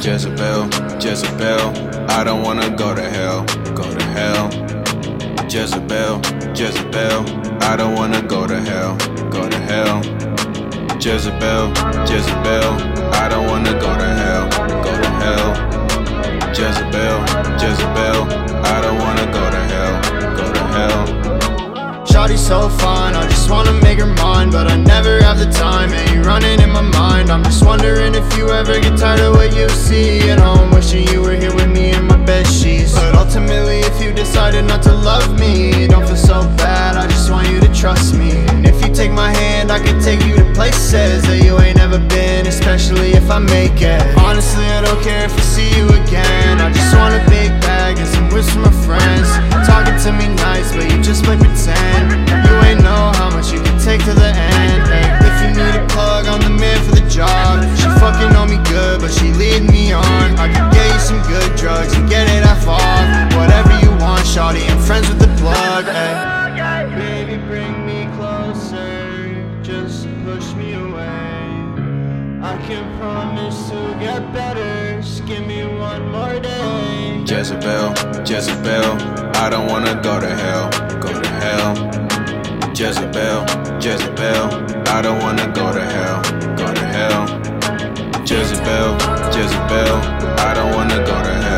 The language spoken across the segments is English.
Jezebel, Jezebel, I don't wanna go to hell, go to hell. Jezebel, Jezebel, I don't wanna go to hell, go to hell. Jezebel, Jezebel, I don't wanna go to hell, go to hell. Jezebel, Jezebel, I don't wanna go to hell, go to hell. Shawty's so fine, I just wanna make her mine But I never have the time, and you running in my mind. I'm just wondering if you ever get tired of what you see At home, wishing you were here with me in my bed sheets. But ultimately, if you decided not to love me Don't feel so bad, I just want you to trust me. And if you take my hand, I can take you to places That you ain't never been, especially if I make it. Honestly, I don't care if I see you again. I just want a big bag and some whips from my friends to get better, just give me one more day Jezebel, Jezebel, I don't wanna go to hell, go to hell. Jezebel, Jezebel, I don't wanna go to hell, go to hell. Jezebel, Jezebel, I don't wanna go to hell,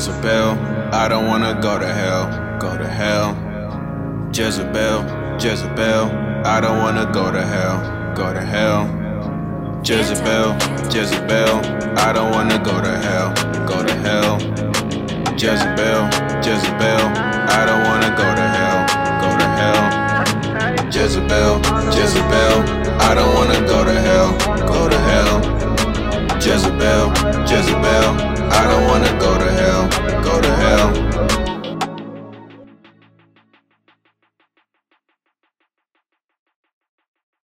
Jezebel, I don't wanna go to hell, go to hell. Jezebel, Jezebel, I don't wanna go to hell, go to hell. Jezebel, Jezebel, I don't wanna go to hell, go to hell. Jezebel, Jezebel, I don't wanna go to hell, go to hell. Jezebel, Jezebel, I don't wanna go to